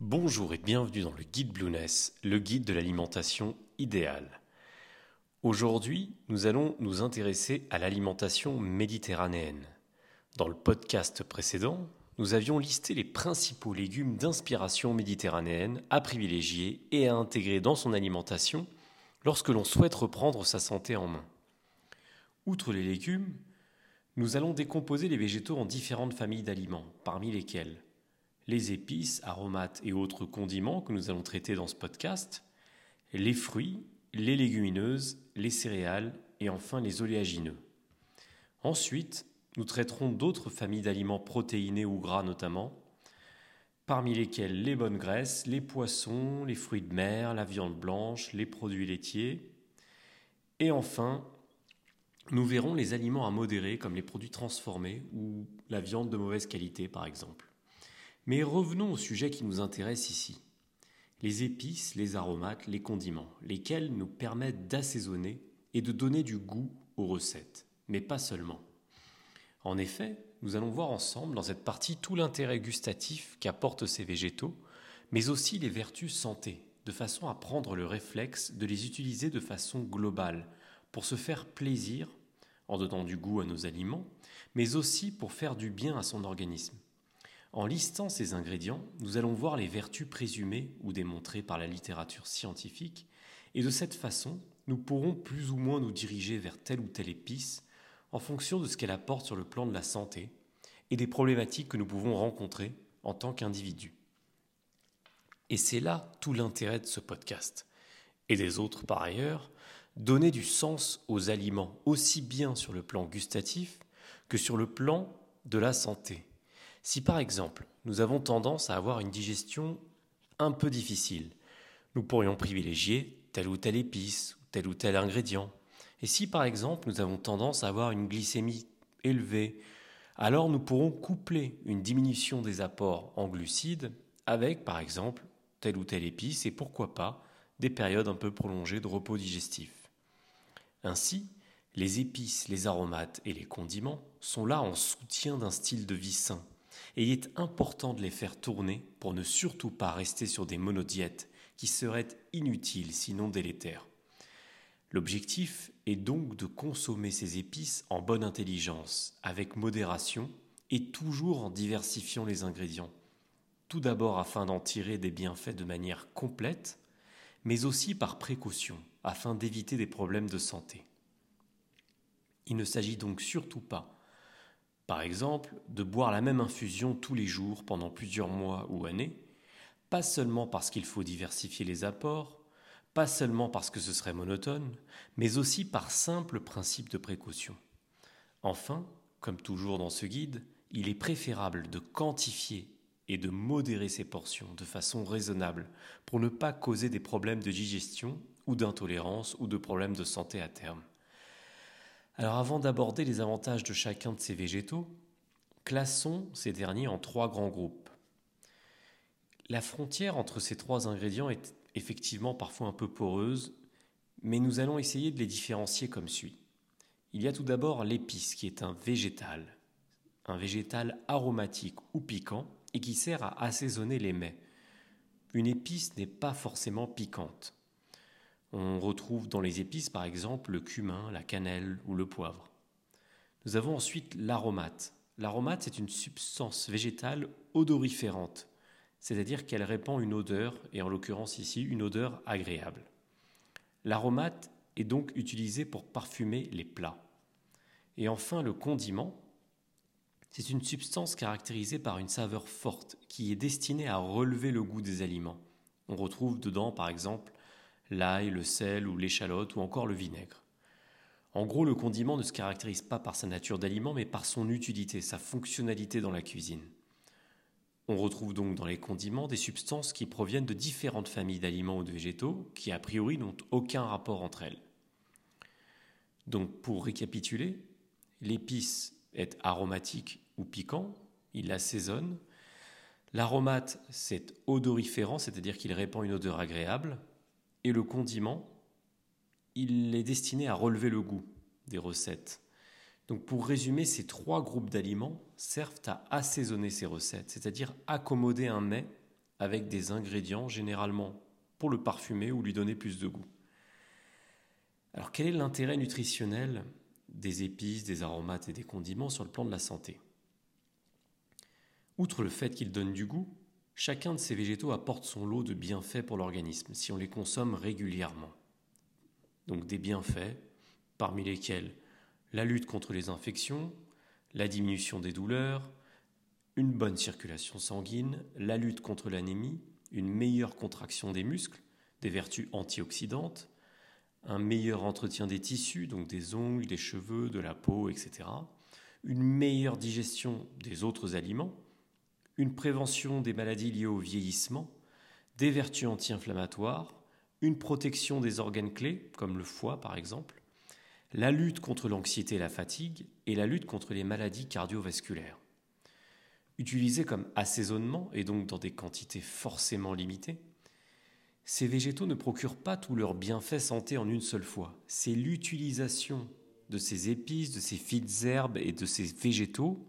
Bonjour et bienvenue dans le guide Blueness, le guide de l'alimentation idéale. Aujourd'hui, nous allons nous intéresser à l'alimentation méditerranéenne. Dans le podcast précédent, nous avions listé les principaux légumes d'inspiration méditerranéenne à privilégier et à intégrer dans son alimentation lorsque l'on souhaite reprendre sa santé en main. Outre les légumes, nous allons décomposer les végétaux en différentes familles d'aliments, parmi lesquels les épices, aromates et autres condiments que nous allons traiter dans ce podcast, les fruits, les légumineuses, les céréales et enfin les oléagineux. Ensuite, nous traiterons d'autres familles d'aliments protéinés ou gras notamment, parmi lesquels les bonnes graisses, les poissons, les fruits de mer, la viande blanche, les produits laitiers. Et enfin, nous verrons les aliments à modérer comme les produits transformés ou la viande de mauvaise qualité par exemple. Mais revenons au sujet qui nous intéresse ici. Les épices, les aromates, les condiments, lesquels nous permettent d'assaisonner et de donner du goût aux recettes, mais pas seulement. En effet, nous allons voir ensemble dans cette partie tout l'intérêt gustatif qu'apportent ces végétaux, mais aussi les vertus santé, de façon à prendre le réflexe de les utiliser de façon globale, pour se faire plaisir en donnant du goût à nos aliments, mais aussi pour faire du bien à son organisme. En listant ces ingrédients, nous allons voir les vertus présumées ou démontrées par la littérature scientifique, et de cette façon, nous pourrons plus ou moins nous diriger vers telle ou telle épice en fonction de ce qu'elle apporte sur le plan de la santé et des problématiques que nous pouvons rencontrer en tant qu'individus. Et c'est là tout l'intérêt de ce podcast, et des autres par ailleurs, donner du sens aux aliments aussi bien sur le plan gustatif que sur le plan de la santé. Si par exemple nous avons tendance à avoir une digestion un peu difficile, nous pourrions privilégier telle ou telle épice ou tel ou tel ingrédient. Et si par exemple nous avons tendance à avoir une glycémie élevée, alors nous pourrons coupler une diminution des apports en glucides avec par exemple telle ou telle épice et pourquoi pas des périodes un peu prolongées de repos digestif. Ainsi, les épices, les aromates et les condiments sont là en soutien d'un style de vie sain et il est important de les faire tourner pour ne surtout pas rester sur des monodiètes qui seraient inutiles sinon délétères. L'objectif est donc de consommer ces épices en bonne intelligence, avec modération et toujours en diversifiant les ingrédients. Tout d'abord afin d'en tirer des bienfaits de manière complète, mais aussi par précaution, afin d'éviter des problèmes de santé. Il ne s'agit donc surtout pas par exemple, de boire la même infusion tous les jours pendant plusieurs mois ou années, pas seulement parce qu'il faut diversifier les apports, pas seulement parce que ce serait monotone, mais aussi par simple principe de précaution. Enfin, comme toujours dans ce guide, il est préférable de quantifier et de modérer ces portions de façon raisonnable pour ne pas causer des problèmes de digestion ou d'intolérance ou de problèmes de santé à terme. Alors avant d'aborder les avantages de chacun de ces végétaux, classons ces derniers en trois grands groupes. La frontière entre ces trois ingrédients est effectivement parfois un peu poreuse, mais nous allons essayer de les différencier comme suit. Il y a tout d'abord l'épice qui est un végétal, un végétal aromatique ou piquant et qui sert à assaisonner les mets. Une épice n'est pas forcément piquante. On retrouve dans les épices par exemple le cumin, la cannelle ou le poivre. Nous avons ensuite l'aromate. L'aromate, c'est une substance végétale odoriférante, c'est-à-dire qu'elle répand une odeur, et en l'occurrence ici une odeur agréable. L'aromate est donc utilisé pour parfumer les plats. Et enfin, le condiment, c'est une substance caractérisée par une saveur forte qui est destinée à relever le goût des aliments. On retrouve dedans par exemple l'ail, le sel ou l'échalote ou encore le vinaigre. En gros, le condiment ne se caractérise pas par sa nature d'aliment, mais par son utilité, sa fonctionnalité dans la cuisine. On retrouve donc dans les condiments des substances qui proviennent de différentes familles d'aliments ou de végétaux qui a priori n'ont aucun rapport entre elles. Donc pour récapituler, l'épice est aromatique ou piquant, il assaisonne. L'aromate, c'est odoriférant, c'est-à-dire qu'il répand une odeur agréable. Et le condiment, il est destiné à relever le goût des recettes. Donc pour résumer, ces trois groupes d'aliments servent à assaisonner ces recettes, c'est-à-dire accommoder un mets avec des ingrédients généralement pour le parfumer ou lui donner plus de goût. Alors quel est l'intérêt nutritionnel des épices, des aromates et des condiments sur le plan de la santé? Outre le fait qu'ils donnent du goût, chacun de ces végétaux apporte son lot de bienfaits pour l'organisme si on les consomme régulièrement. Donc des bienfaits, parmi lesquels la lutte contre les infections, la diminution des douleurs, une bonne circulation sanguine, la lutte contre l'anémie, une meilleure contraction des muscles, des vertus antioxydantes, un meilleur entretien des tissus, donc des ongles, des cheveux, de la peau, etc., une meilleure digestion des autres aliments, une prévention des maladies liées au vieillissement, des vertus anti-inflammatoires, une protection des organes clés, comme le foie par exemple, la lutte contre l'anxiété et la fatigue, et la lutte contre les maladies cardiovasculaires. Utilisés comme assaisonnement et donc dans des quantités forcément limitées, ces végétaux ne procurent pas tous leurs bienfaits santé en une seule fois. C'est l'utilisation de ces épices, de ces fines herbes et de ces végétaux,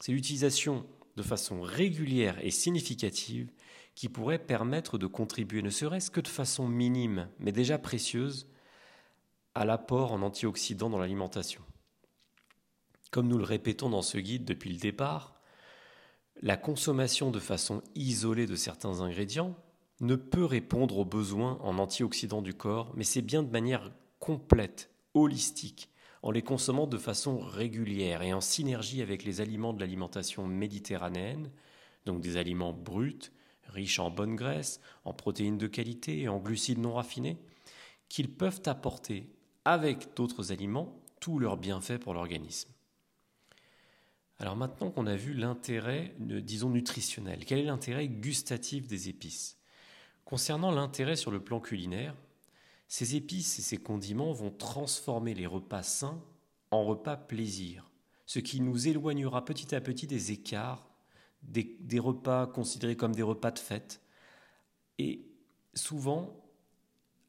c'est l'utilisation de façon régulière et significative qui pourrait permettre de contribuer, ne serait-ce que de façon minime, mais déjà précieuse, à l'apport en antioxydants dans l'alimentation. Comme nous le répétons dans ce guide depuis le départ, la consommation de façon isolée de certains ingrédients ne peut répondre aux besoins en antioxydants du corps, mais c'est bien de manière complète, holistique, en les consommant de façon régulière et en synergie avec les aliments de l'alimentation méditerranéenne, donc des aliments bruts, riches en bonnes graisses, en protéines de qualité et en glucides non raffinés, qu'ils peuvent apporter, avec d'autres aliments, tous leurs bienfaits pour l'organisme. Alors maintenant qu'on a vu l'intérêt, disons, nutritionnel, quel est l'intérêt gustatif des épices? Concernant l'intérêt sur le plan culinaire, ces épices et ces condiments vont transformer les repas sains en repas plaisir, ce qui nous éloignera petit à petit des écarts, des, repas considérés comme des repas de fête, et souvent,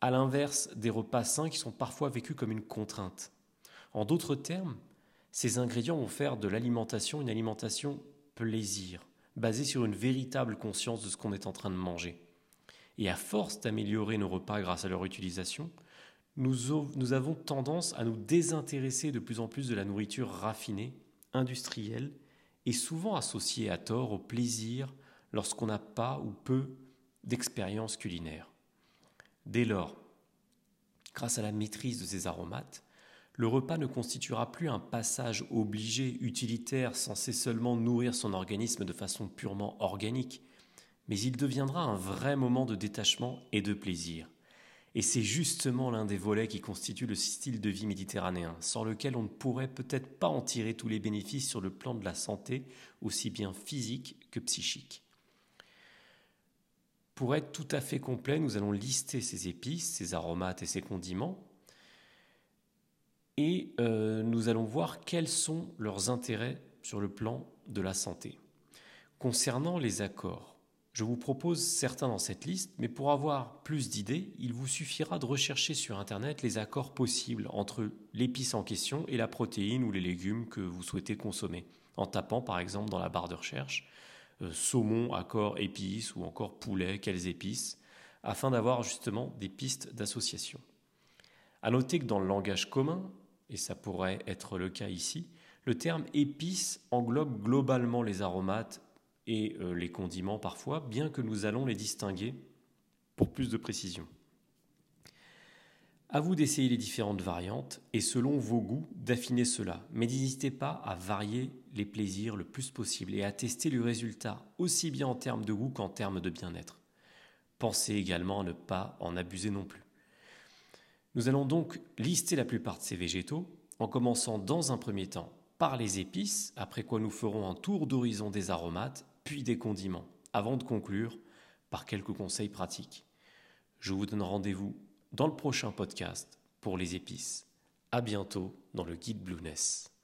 à l'inverse des repas sains qui sont parfois vécus comme une contrainte. En d'autres termes, ces ingrédients vont faire de l'alimentation une alimentation plaisir, basée sur une véritable conscience de ce qu'on est en train de manger. Et à force d'améliorer nos repas grâce à leur utilisation, nous, avons tendance à nous désintéresser de plus en plus de la nourriture raffinée, industrielle, et souvent associée à tort au plaisir lorsqu'on n'a pas ou peu d'expérience culinaire. Dès lors, grâce à la maîtrise de ces aromates, le repas ne constituera plus un passage obligé, utilitaire, censé seulement nourrir son organisme de façon purement organique, mais il deviendra un vrai moment de détachement et de plaisir. Et c'est justement l'un des volets qui constitue le style de vie méditerranéen, sans lequel on ne pourrait peut-être pas en tirer tous les bénéfices sur le plan de la santé, aussi bien physique que psychique. Pour être tout à fait complet, nous allons lister ces épices, ces aromates et ces condiments, et euh, nous allons voir quels sont leurs intérêts sur le plan de la santé. Concernant les accords, je vous propose certains dans cette liste, mais pour avoir plus d'idées, il vous suffira de rechercher sur Internet les accords possibles entre l'épice en question et la protéine ou les légumes que vous souhaitez consommer, en tapant par exemple dans la barre de recherche euh, saumon, accord épices ou encore poulet, quelles épices, afin d'avoir justement des pistes d'association. À noter que dans le langage commun, et ça pourrait être le cas ici, le terme épice englobe globalement les aromates et euh, les condiments parfois, bien que nous allons les distinguer pour plus de précision. À vous d'essayer les différentes variantes et selon vos goûts d'affiner cela, mais n'hésitez pas à varier les plaisirs le plus possible et à tester le résultat aussi bien en termes de goût qu'en termes de bien-être. Pensez également à ne pas en abuser non plus. Nous allons donc lister la plupart de ces végétaux, en commençant dans un premier temps par les épices, après quoi nous ferons un tour d'horizon des aromates, puis des condiments, avant de conclure par quelques conseils pratiques. Je vous donne rendez-vous dans le prochain podcast pour les épices. À bientôt dans le guide Blueness.